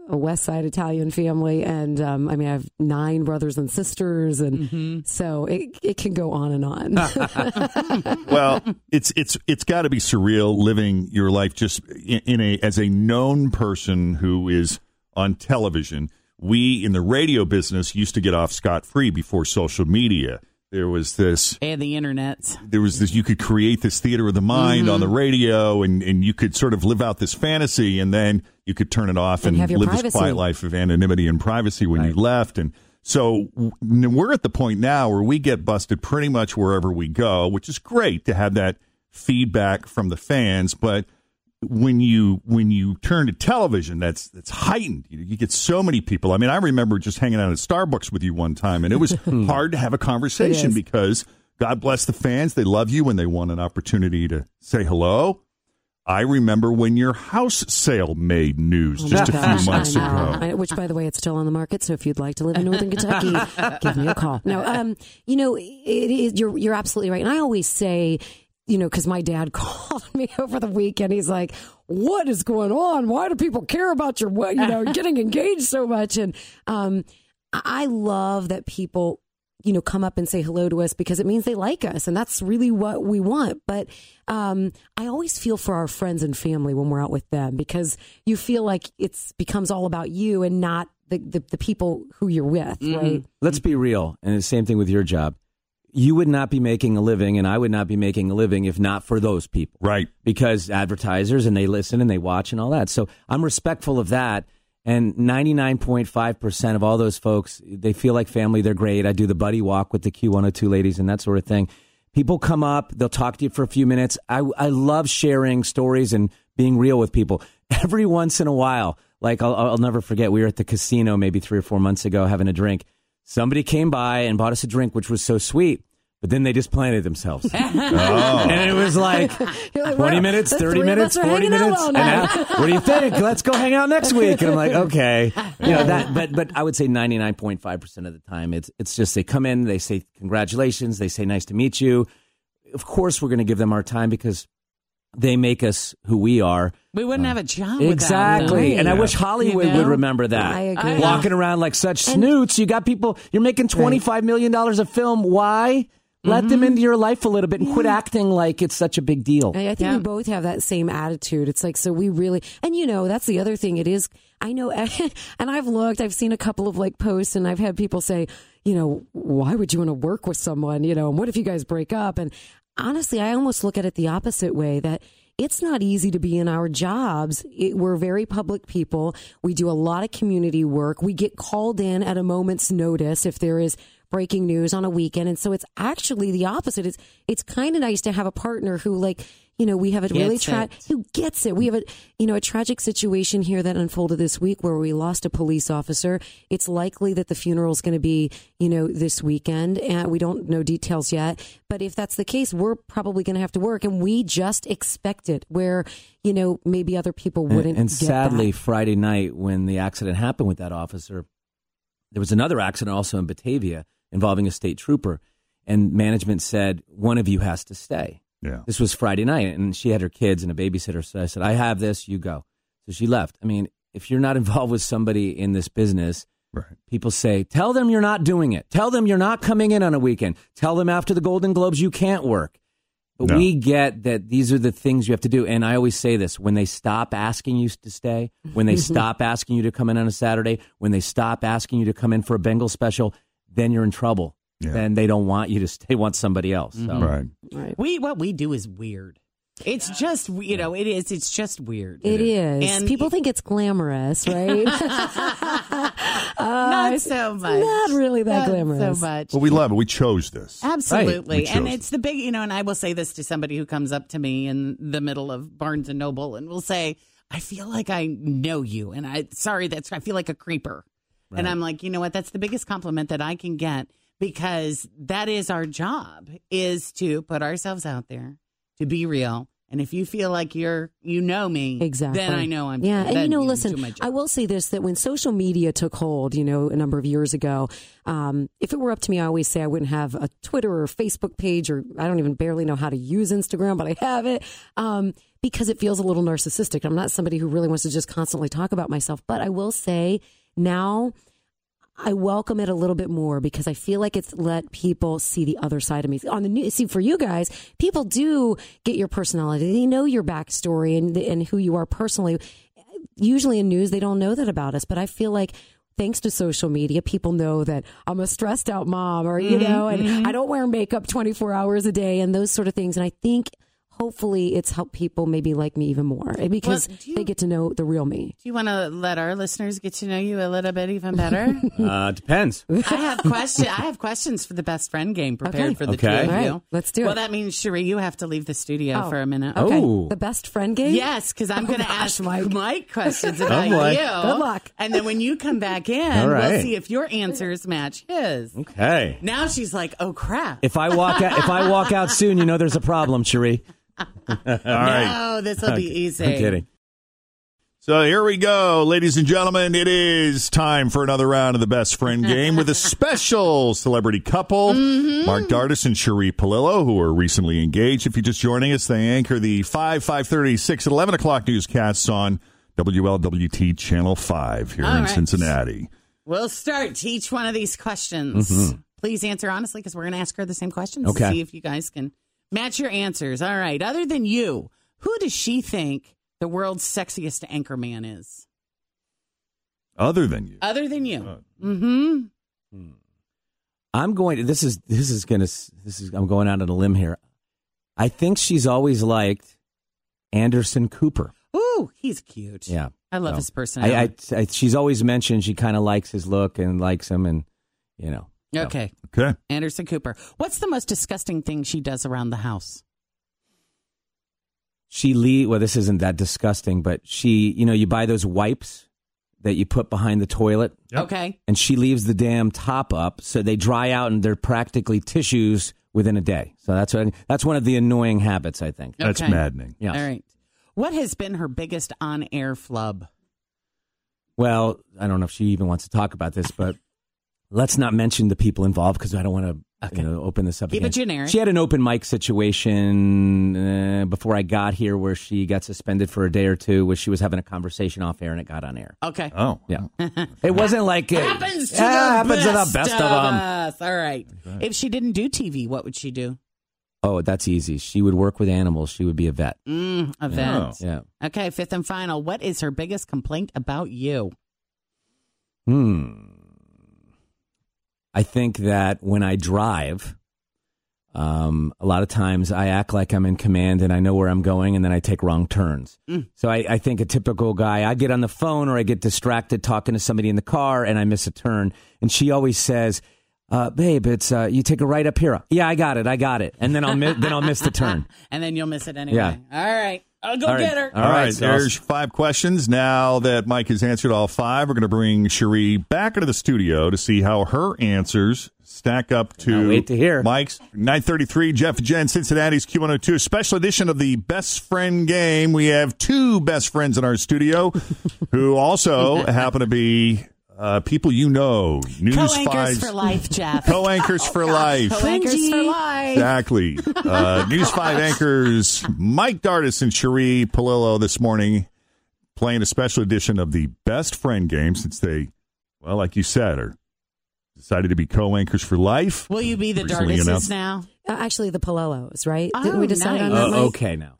a West Side Italian family, and um, I mean, I have nine brothers and sisters, and Mm-hmm. so it it can go on and on. well, it's it's it's got to be surreal living your life just in, in a as a known person who is on television. We in the radio business used to get off scot free before social media. There was this and the internet. there was this you could create this theater of the mind on the Mm-hmm. radio and, and you could sort of live out this fantasy and then you could turn it off And and, live this quiet life of anonymity and privacy when you left and so we're at the point now where we get busted pretty much wherever we go which is great to have that feedback from the fans but when you when you turn to television that's that's heightened you, you get so many people i mean i remember just hanging out at starbucks with you one time and it was hard to have a conversation because god bless the fans they love you when they want an opportunity to say hello i remember when your house sale made news just a Gosh, few months ago I- which, by the way, it's still on the market. So if you'd like to live in Northern Kentucky, give me a call. No, um, you know, it is. You're you're absolutely right. And I always say, you know, because my dad called me over the weekend. He's like, "What is going on? Why do people care about your, what- you know, getting engaged so much?" And um, I I love that people you know come up and say hello to us because it means they like us and that's really what we want but um, i always feel for our friends and family when we're out with them because you feel like it's becomes all about you and not the, the, the people who you're with right Let's be real, and the same thing with your job. You would not be making a living, and I would not be making a living if not for those people. right because advertisers and they listen and they watch and all that. So I'm respectful of that. And 99.5% of all those folks, they feel like family. They're great. I do the buddy walk with the Q102 ladies and that sort of thing. People come up, they'll talk to you for a few minutes. I, I love sharing stories and being real with people. Every once in a while, like I'll, I'll never forget, we were at the casino maybe three or four months ago having a drink. Somebody came by and bought us a drink, which was so sweet. But then they just planted themselves. Oh. And it was like like, 20 well, minutes, 30 minutes, 40 minutes. all an What do you think? Let's go hang out next week. And I'm like, okay. You know, that but but I would say 99.5% of the time it's it's just they come in, they say congratulations, they say nice to meet you. Of course we're going to give them our time because they make us who we are. We wouldn't have a job Exactly. them. And I wish Hollywood You know? would remember that. I agree. Walking around like such snoots. You got people, you're making $25 million a film. Why? Let them mm-hmm. into your life a little bit and quit mm-hmm. acting like it's such a big deal. I, I think Yeah. we both have that same attitude. It's like, so we really, and you know, that's the other thing. It is, I know, and I've looked, I've seen a couple of like posts and I've had people say, you know, why would you want to work with someone? You know, and what if you guys break up? And honestly, I almost look at it the opposite way that it's not easy to be in our jobs. It, we're very public people. We do a lot of community work. We get called in at a moment's notice if there is breaking news on a weekend. And so it's actually the opposite. It's, it's kind of nice to have a partner who like, you know, we have a really Gets tra- it. who gets it. We have a, you know, a tragic situation here that unfolded this week where we lost a police officer. It's likely that the funeral is going to be, you know, this weekend and we don't know details yet. But if that's the case, we're probably going to have to work and we just expect it where, you know, maybe other people wouldn't And, get sadly, that. Friday night when the accident happened with that officer, there was another accident also in Batavia involving a state trooper, and management said one of you has to stay. Yeah This was Friday night, and she had her kids and a babysitter. So I said, "I have this. You go." So she left. I mean, if you're not involved with somebody in this business, Right. people say, tell them you're not doing it. Tell them you're not coming in on a weekend. Tell them after the Golden Globes you can't work. But No. we get that these are the things you have to do. And I always say this when they stop asking you to stay, when they stop asking you to come in on a Saturday, when they stop asking you to come in for a Bengal special, then you're in trouble. Yeah. Then they don't want you to stay, they want somebody else. So. Mm-hmm. Right. Right. We what we do is weird. It's just you know it is. It's just weird. It is. And People think it's glamorous, right? Uh, not so much. Not really that Not glamorous. So much. But we love it. We chose this. Absolutely. Right. We And chose it's the big, you know, and I will say this to somebody who comes up to me in the middle of Barnes and Noble and will say, I feel like I know you. And I, sorry, that's, I feel like a creeper. And I'm like, you know what? That's the biggest compliment that I can get because that is our job is to put ourselves out there, to be real. And if you feel like you're, you know me, Exactly. then I know I'm, Yeah, and you know, listen. I will say this: that when social media took hold, you know, a number of years ago, um, if it were up to me, I always say I wouldn't have a Twitter or Facebook page, or I don't even barely know how to use Instagram, but I have it um, because it feels a little narcissistic. I'm not somebody who really wants to just constantly talk about myself, but I will say now. I welcome it a little bit more because I feel like it's let people see the other side of me. On the news, see for you guys, people do get your personality. They know your backstory and and who you are personally. Usually in news, they don't know that about us, but I feel like thanks to social media, people know that I'm a stressed out mom or, you mm-hmm, know, and mm-hmm. I don't wear makeup 24 hours a day and those sort of things. And I think hopefully it's helped people maybe like me even more because Well, you- they get to know the real me. do you want to let our listeners get to know you a little bit even better? Uh, depends. I have question. I have questions for the best friend game prepared Okay. for the Okay. two of you. right, let's do well, it. Well, that means Sheree, you have to leave the studio Oh. for a minute. Oh. The best friend game? Yes, because I'm Oh, going to ask Mike. Mike, questions about boy. you. Good luck. And then when you come back in, All we'll see if your answers match his. Okay. Now she's like, "Oh crap! If I walk out, if I walk out soon, you know there's a problem, Sheree. All right. No, this will be easy." I'm kidding. So here we go, ladies and gentlemen. It is time for another round of the best friend game with a special celebrity couple, mm-hmm. Mark Dardis and Sheree Paolello, who are recently engaged. If you're just joining us, they anchor the 5, 5.30, 6, and 11 o'clock newscasts on WLWT Channel 5 here All in right. Cincinnati. We'll start to each one of these questions. Mm-hmm. Please answer honestly because we're going to ask her the same questions to Okay. see if you guys can match your answers. All right. Other than you, who does she think the world's sexiest anchor man is? Other than you. Other than you. Mm-hmm. I'm going to. This is this is gonna. This is. I'm going out on a limb here. I think she's always liked Anderson Cooper. Ooh, he's cute. Yeah, I love So, his personality. I, I, I she's always mentioned she kind of likes his look and likes him, and you know. So. okay. Okay. Anderson Cooper. What's the most disgusting thing she does around the house? She leave. Well, this isn't that disgusting, but she, you know, you buy those wipes that you put behind the toilet, Yep. Okay. and she leaves the damn top up, so they dry out and they're practically tissues within a day. So that's what, that's one of the annoying habits, I think. That's maddening. Yeah. All right. What has been her biggest on air flub? Well, I don't know if she even wants to talk about this, but let's not mention the people involved because I don't want to you know, open this up. Keep again. it generic. She had an open mic situation uh, before I got here where she got suspended for a day or two, where she was having a conversation off air and it got on air. Okay. Oh. Yeah, it wasn't like it happens to, yeah, the, happens best to the best of them. us. All right. If she didn't do TV, what would she do? Oh, that's easy. She would work with animals. She would be a vet. Mm, a vet. Yeah. Okay, fifth and final. What is her biggest complaint about you? Hmm. I think that when I drive, um, a lot of times I act like I'm in command and I know where I'm going, and then I take wrong turns. So I, I think a typical guy, I get on the phone or I get distracted talking to somebody in the car and I miss a turn, and she always says. Uh, babe, it's uh, you take a right up here. Yeah, I got it. I got it. And then I'll mi- then I'll miss the turn. And then you'll miss it anyway. Yeah. All right. I'll go All right. get her. All All right, right, so I'll- there's five questions. Now that Mike has answered all five, we're going to bring Sheree back into the studio to see how her answers stack up to Can't wait to hear. Mike's. 933, Jeff Jen, Cincinnati's Q102, special edition of the Best Friend Game. We have two best friends in our studio who also happen to be uh, people you know. News Co-anchors fives- for life, Jeff. Co-anchors for life. Co-anchors for life. Exactly. Uh, News 5 anchors Mike Dardis and Sheree Paolello this morning. playing a special edition of the Best Friend game since they, well, like you said, are decided to be co-anchors for life. Will you be the Recently Dardases now? Uh, actually, the Paolellos, right? Oh, Didn't we decide on that? Uh, okay, now.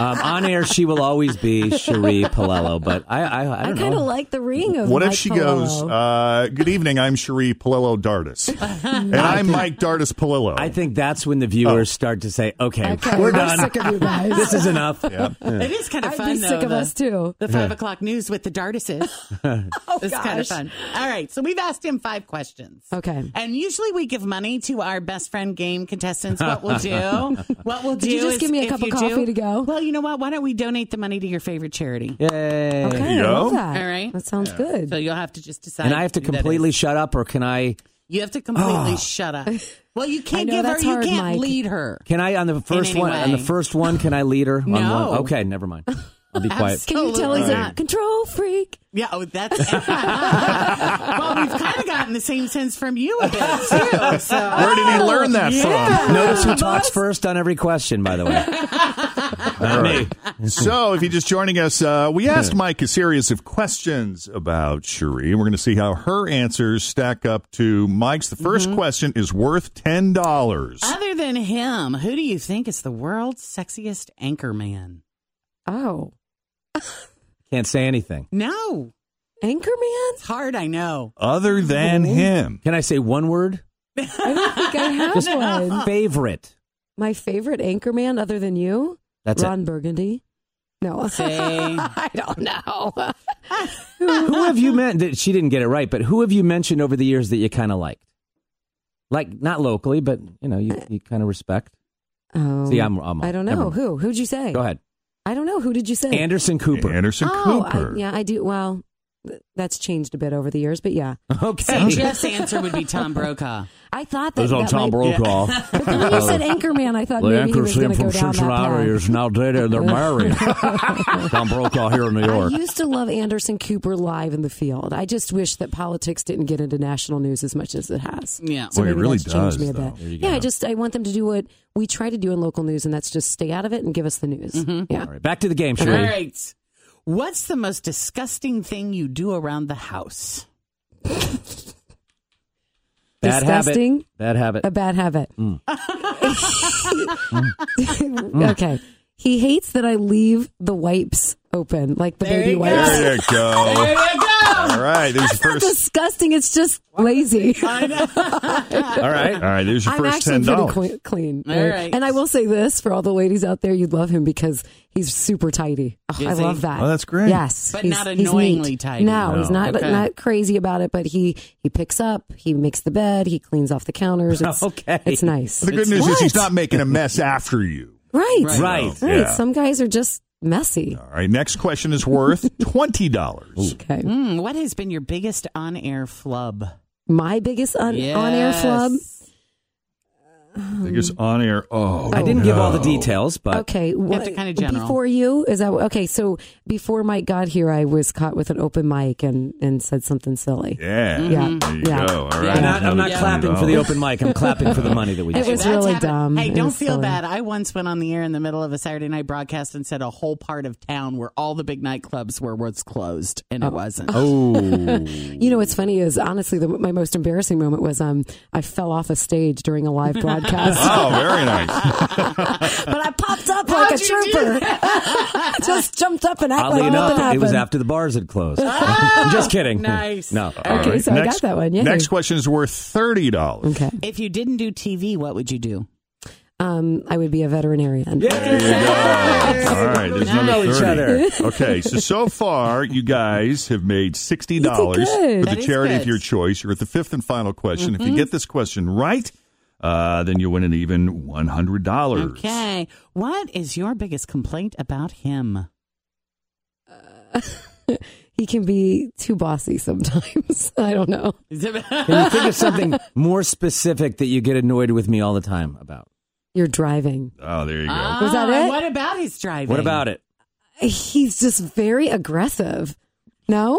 um, on air, she will always be Sheree Paolello, but I, I, I I don't kind of like the ring of What if she Paolello. goes, uh, Good evening, I'm Sheree Paolello Dardis. and I'm Mike Dardis Paolello. I think that's when the viewers Oh. start to say, "Okay, Okay, we're we're done. sick of you guys. this is enough." It is kind of I'd fun, be though. sick of the, us too. the five o'clock news with the Dardases. Oh, it's kind of fun. All right, so we've asked him five questions. Okay. And usually we give money to our best friend game contestants. What we'll do, what we'll do Could you just is give me a cup of coffee do- to go? Well, you know what? Why don't we donate the money to your favorite charity? Yay! Okay, I love that. All right. that sounds good. So you'll have to just decide. And I have to who that completely shut up, or can I? You have to completely shut up. Well, you can't know, give her. that's You hard, can't Mike. lead her. Can I on the first any one? On the way. first one, can I lead her? On No. one? Okay, never mind. I'll be quiet. Can you tell he's Absolutely a control freak? Yeah, oh, that's. well, we've kind of gotten the same sense from you a bit too. So Where did he learn that from? Notice who talks first on every question, by the way. Not me. So, if you're just joining us, uh, we asked Mike a series of questions about Sheree. And we're going to see how her answers stack up to Mike's. The 1st Mm-hmm. question is worth ten dollars. Other than him, who do you think is the world's sexiest anchor man? Oh, Can't say anything. No, Anchorman? it's hard. I know. Other than him, Can I say one word? I don't think I have one. Favorite. My favorite Anchorman, other than you, That's it. Ron Burgundy. No, Say, I don't know. Who have you met? She didn't get it right, but who have you mentioned over the years that you kind of liked? Like not locally, but you know, you, you kind of respect. Um, See, I'm- I'm- I don't know who. Who'd you say? Go ahead, I don't know. Who did you say? Anderson Cooper. Anderson oh, Cooper. I, yeah, I do. Well, th- that's changed a bit over the years, but yeah, Okay. Jeff's answer would be Tom Brokaw. I thought that. It was on that Tom might- Brokaw. But then when you said Anchorman, I thought The maybe he anchor was going scene to from go down that Cincinnati path. is now dated. They're married. Tom Brokaw here in New York. I used to love Anderson Cooper live in the field. I just wish that politics didn't get into national news as much as it has. Yeah. So Boy, it maybe really that's changed does, me a though. bit. There you Yeah, I just I want them to do what we try to do in local news, and that's just stay out of it and give us the news. Mm-hmm. Yeah. All right, back to the game, All Sheree. right. What's the most disgusting thing you do around the house? Bad Disgusting. habit. Bad habit. A bad habit. Mm. okay. He hates that I leave the wipes open, like the There baby you go. wipes. there you go. There you go. All right, there's your It's not disgusting. It's just lazy. I know. All right. All right, there's your I'm first actually ten pretty dollars. clean. clean. All right. And I will say this for all the ladies out there, you'd love him because he's super tidy. Oh, I he? love that. Oh, that's great. Yes, But he's- not he's annoyingly neat. tidy. No, he's not Okay. not crazy about it. But he he picks up, he makes the bed, he cleans off the counters. It's, Okay. it's nice. The good news is he's not making a mess after you. right, Right. Right. right. Yeah. Some guys are just messy. All right, next question is worth twenty dollars. Okay, Hmm, what has been your biggest on-air flub? my biggest on on air Yes. flub. Biggest on air. Oh, I didn't give all the details, but Okay, what, to kinda general. before you is that okay? So before Mike got here, I was caught with an open mic and and said something silly. Yeah. Yeah. There you Yeah. go. All right. I'm not, I'm not Yeah. clapping for the open mic. I'm clapping for the money that we It just was really happened. dumb. Hey, don't feel silly. bad. I once went on the air in the middle of a Saturday night broadcast and said a whole part of town where all the big nightclubs were was closed, and it wasn't. Oh. You know what's funny is honestly the, my most embarrassing moment was um I fell off a stage during a live broadcast, Oh, very nice. but I popped up like a How'd you do trooper. Just jumped up and acted Oddly like nothing enough, happened. it was after the bars had closed. I'm just kidding. Nice. No. All Okay, so I got that one, yay. Next question is worth thirty dollars. Okay, If you didn't do TV, what would you do? um, I would be a veterinarian. There you go. All right, there's Now know another each 30. other. Okay, so so far you guys have made sixty dollars You did good. for the is charity of your choice. You're at the fifth and final question. Mm-hmm. If you get this question right, uh, then you win an even one hundred dollars. Okay. What is your biggest complaint about him? He can be too bossy sometimes. I don't know. Can you think of something more specific that you get annoyed with me all the time about? You're driving. Oh, there you go. Was that it? What about his driving? What about it? He's just very aggressive. No,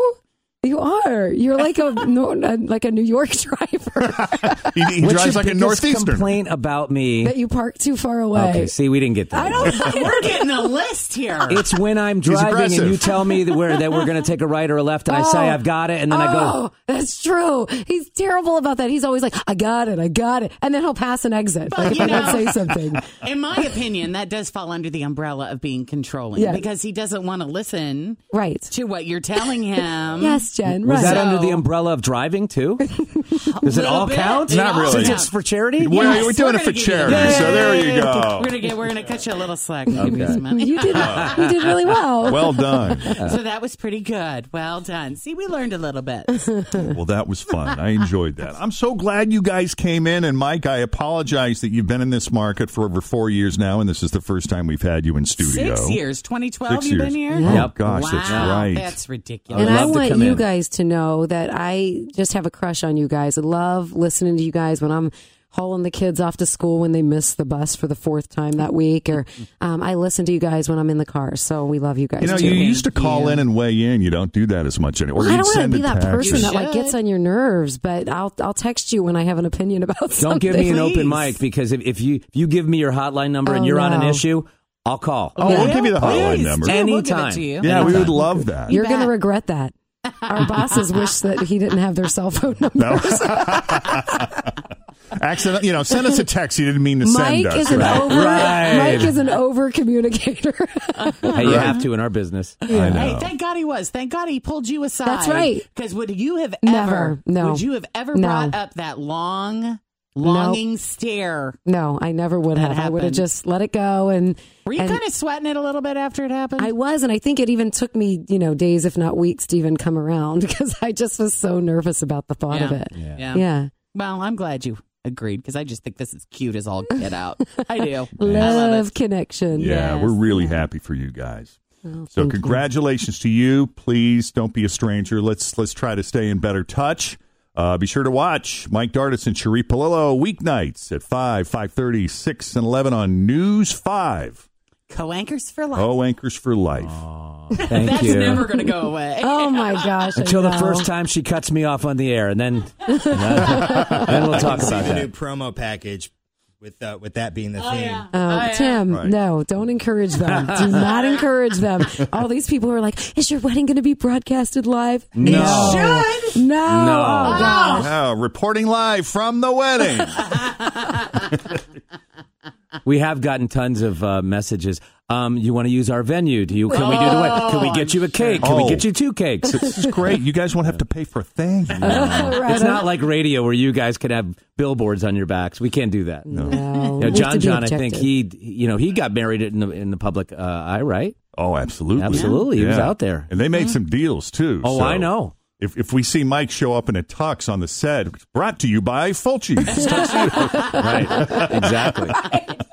You are. You're like a no, like a New York driver He, he What's drives your like a northeastern. complaint about me? that you park too far away. Okay, see, we didn't get that. I don't. We're getting a list here. It's when I'm driving and you tell me that we're that we're going to take a right or a left, and I say Oh. I've got it, and then I go. Oh, that's true. He's terrible about that. He's always like, "I got it, I got it," and then he'll pass an exit. Like if you I don't say something. In my opinion, that does fall under the umbrella of being controlling Yeah. because he doesn't want to listen Right. to what you're telling him. Yes, Jen. Was right. that under the umbrella of driving too? Does it all bit. count? It Not really. Since counts. it's for charity. Yes, we're doing we're it for gonna you charity, that. so there you go. We're gonna get. We're gonna cut you a little slack. and give you some money. you did. You did really well. Well done. So that was pretty good. Well done. See, we learned a little bit. Well, that was fun. I enjoyed that. I'm so glad you guys came in. And Mike, I apologize that you've been in this market for over four years now, and this is the first time we've had you in studio. Six years. 2012. Six You've years. been here. Oh Yep. gosh, wow, that's right. That's ridiculous. and I'd I love to want come you in. Guys to know that I just have a crush on you guys. I love listening to you guys when I'm hauling the kids off to school when they miss the bus for the fourth time that week, or um, I listen to you guys when I'm in the car. So we love you guys. you know, too. you used to call you. in and weigh in. You don't do that as much anymore. Well, I you'd don't want to be that person that like gets on your nerves, but I'll I'll text you when I have an opinion about something. Don't give me an open mic because if, if you if you give me your hotline number and Oh, you're on an issue, I'll call. Oh, we'll give you the hotline Please number. do. We'll give Anytime. it to you. Yeah, we would love that. You're going to regret that. Our bosses wish that he didn't have their cell phone numbers. No. Accident, you know, send us a text. You didn't mean to Mike send us. is an right? over. Right. Mike is an over communicator. Hey, you have to in our business. I Hey, thank God he was. Thank God he pulled you aside. That's right. Because would you have Never. ever? No. Would you have ever No. brought up that long, longing stare? no, I never would That have. I would have just let it go. And Were you and kind of sweating it a little bit after it happened? I was, and I think it even took me, you know, days, if not weeks, to even come around because I just was so nervous about the thought of it. yeah. Yeah. Well, I'm glad you agreed because I just think this is cute as all get out. I do. I Love, love connection. Yeah, Yes. we're really happy for you guys. Oh, So thank you. congratulations to you. Please don't be a stranger. Let's let's try to stay in better touch. Uh, be sure to watch Mike Dardis and Sheree Paolello weeknights at 5, 5.30, 6, and 11 on News 5. Co-anchors for life. Oh, Anchors for Life. Thank That's you. never going to go away. Oh my gosh! Until the first time she cuts me off on the air, and then then we'll talk See about the new promo package with uh, with that being the Oh, theme. yeah. Oh, Oh, yeah. Tim, Right. no, don't encourage them. Do not encourage them. All these people are like, "Is your wedding going to be broadcasted live?" No. Should. no, No. Oh, gosh. Oh, reporting live from the wedding. We have gotten tons of uh, messages. Um, you want to use our venue? Do you? Can we do the wedding? Can we get you a cake? Can we Oh. get you two cakes? this is great. You guys won't have to pay for a thing. Right It's on. not like radio where you guys can have billboards on your backs. We can't do that. No, You know, we have John be John, I think objective. he, you know, he got married in the in the public uh, eye, right? Oh, absolutely. Absolutely. He was out there. And they made some deals, too. Oh, so I know. If, if we see Mike show up in a tux on the set, brought to you by Fulci's. Right. exactly.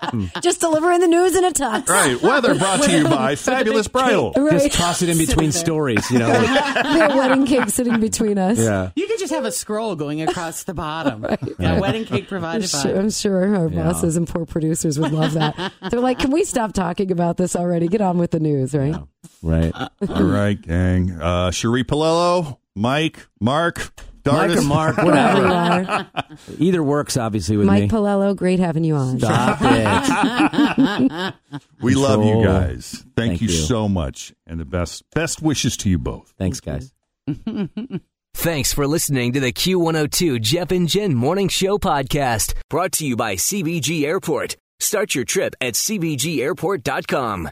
Hmm. just delivering the news in a tux. right. Weather brought to you by Fabulous Bridal. Right. Just toss it in between stories, you know. the wedding cake sitting between us. yeah. You could just have a scroll going across the bottom. A wedding cake I'm provided sure, by. I'm sure our Yeah. bosses and poor producers would love that. They're like, "Can we stop talking about this already? Get on with the news, right?" Right. All right, gang. Uh, Sheree Paolello, Mike, Mark, Mike Dardis. or Mark, Whatever you are. Either works, obviously, with Mike me. Paolello, great having you on. Stop it. We love you Control. guys. Thank, Thank you, you. so much. And the best best wishes to you both. Thanks, guys. Thanks for listening to the Q102 Jeff and Jen Morning Show podcast, brought to you by CVG Airport. Start your trip at CVGAirport.com.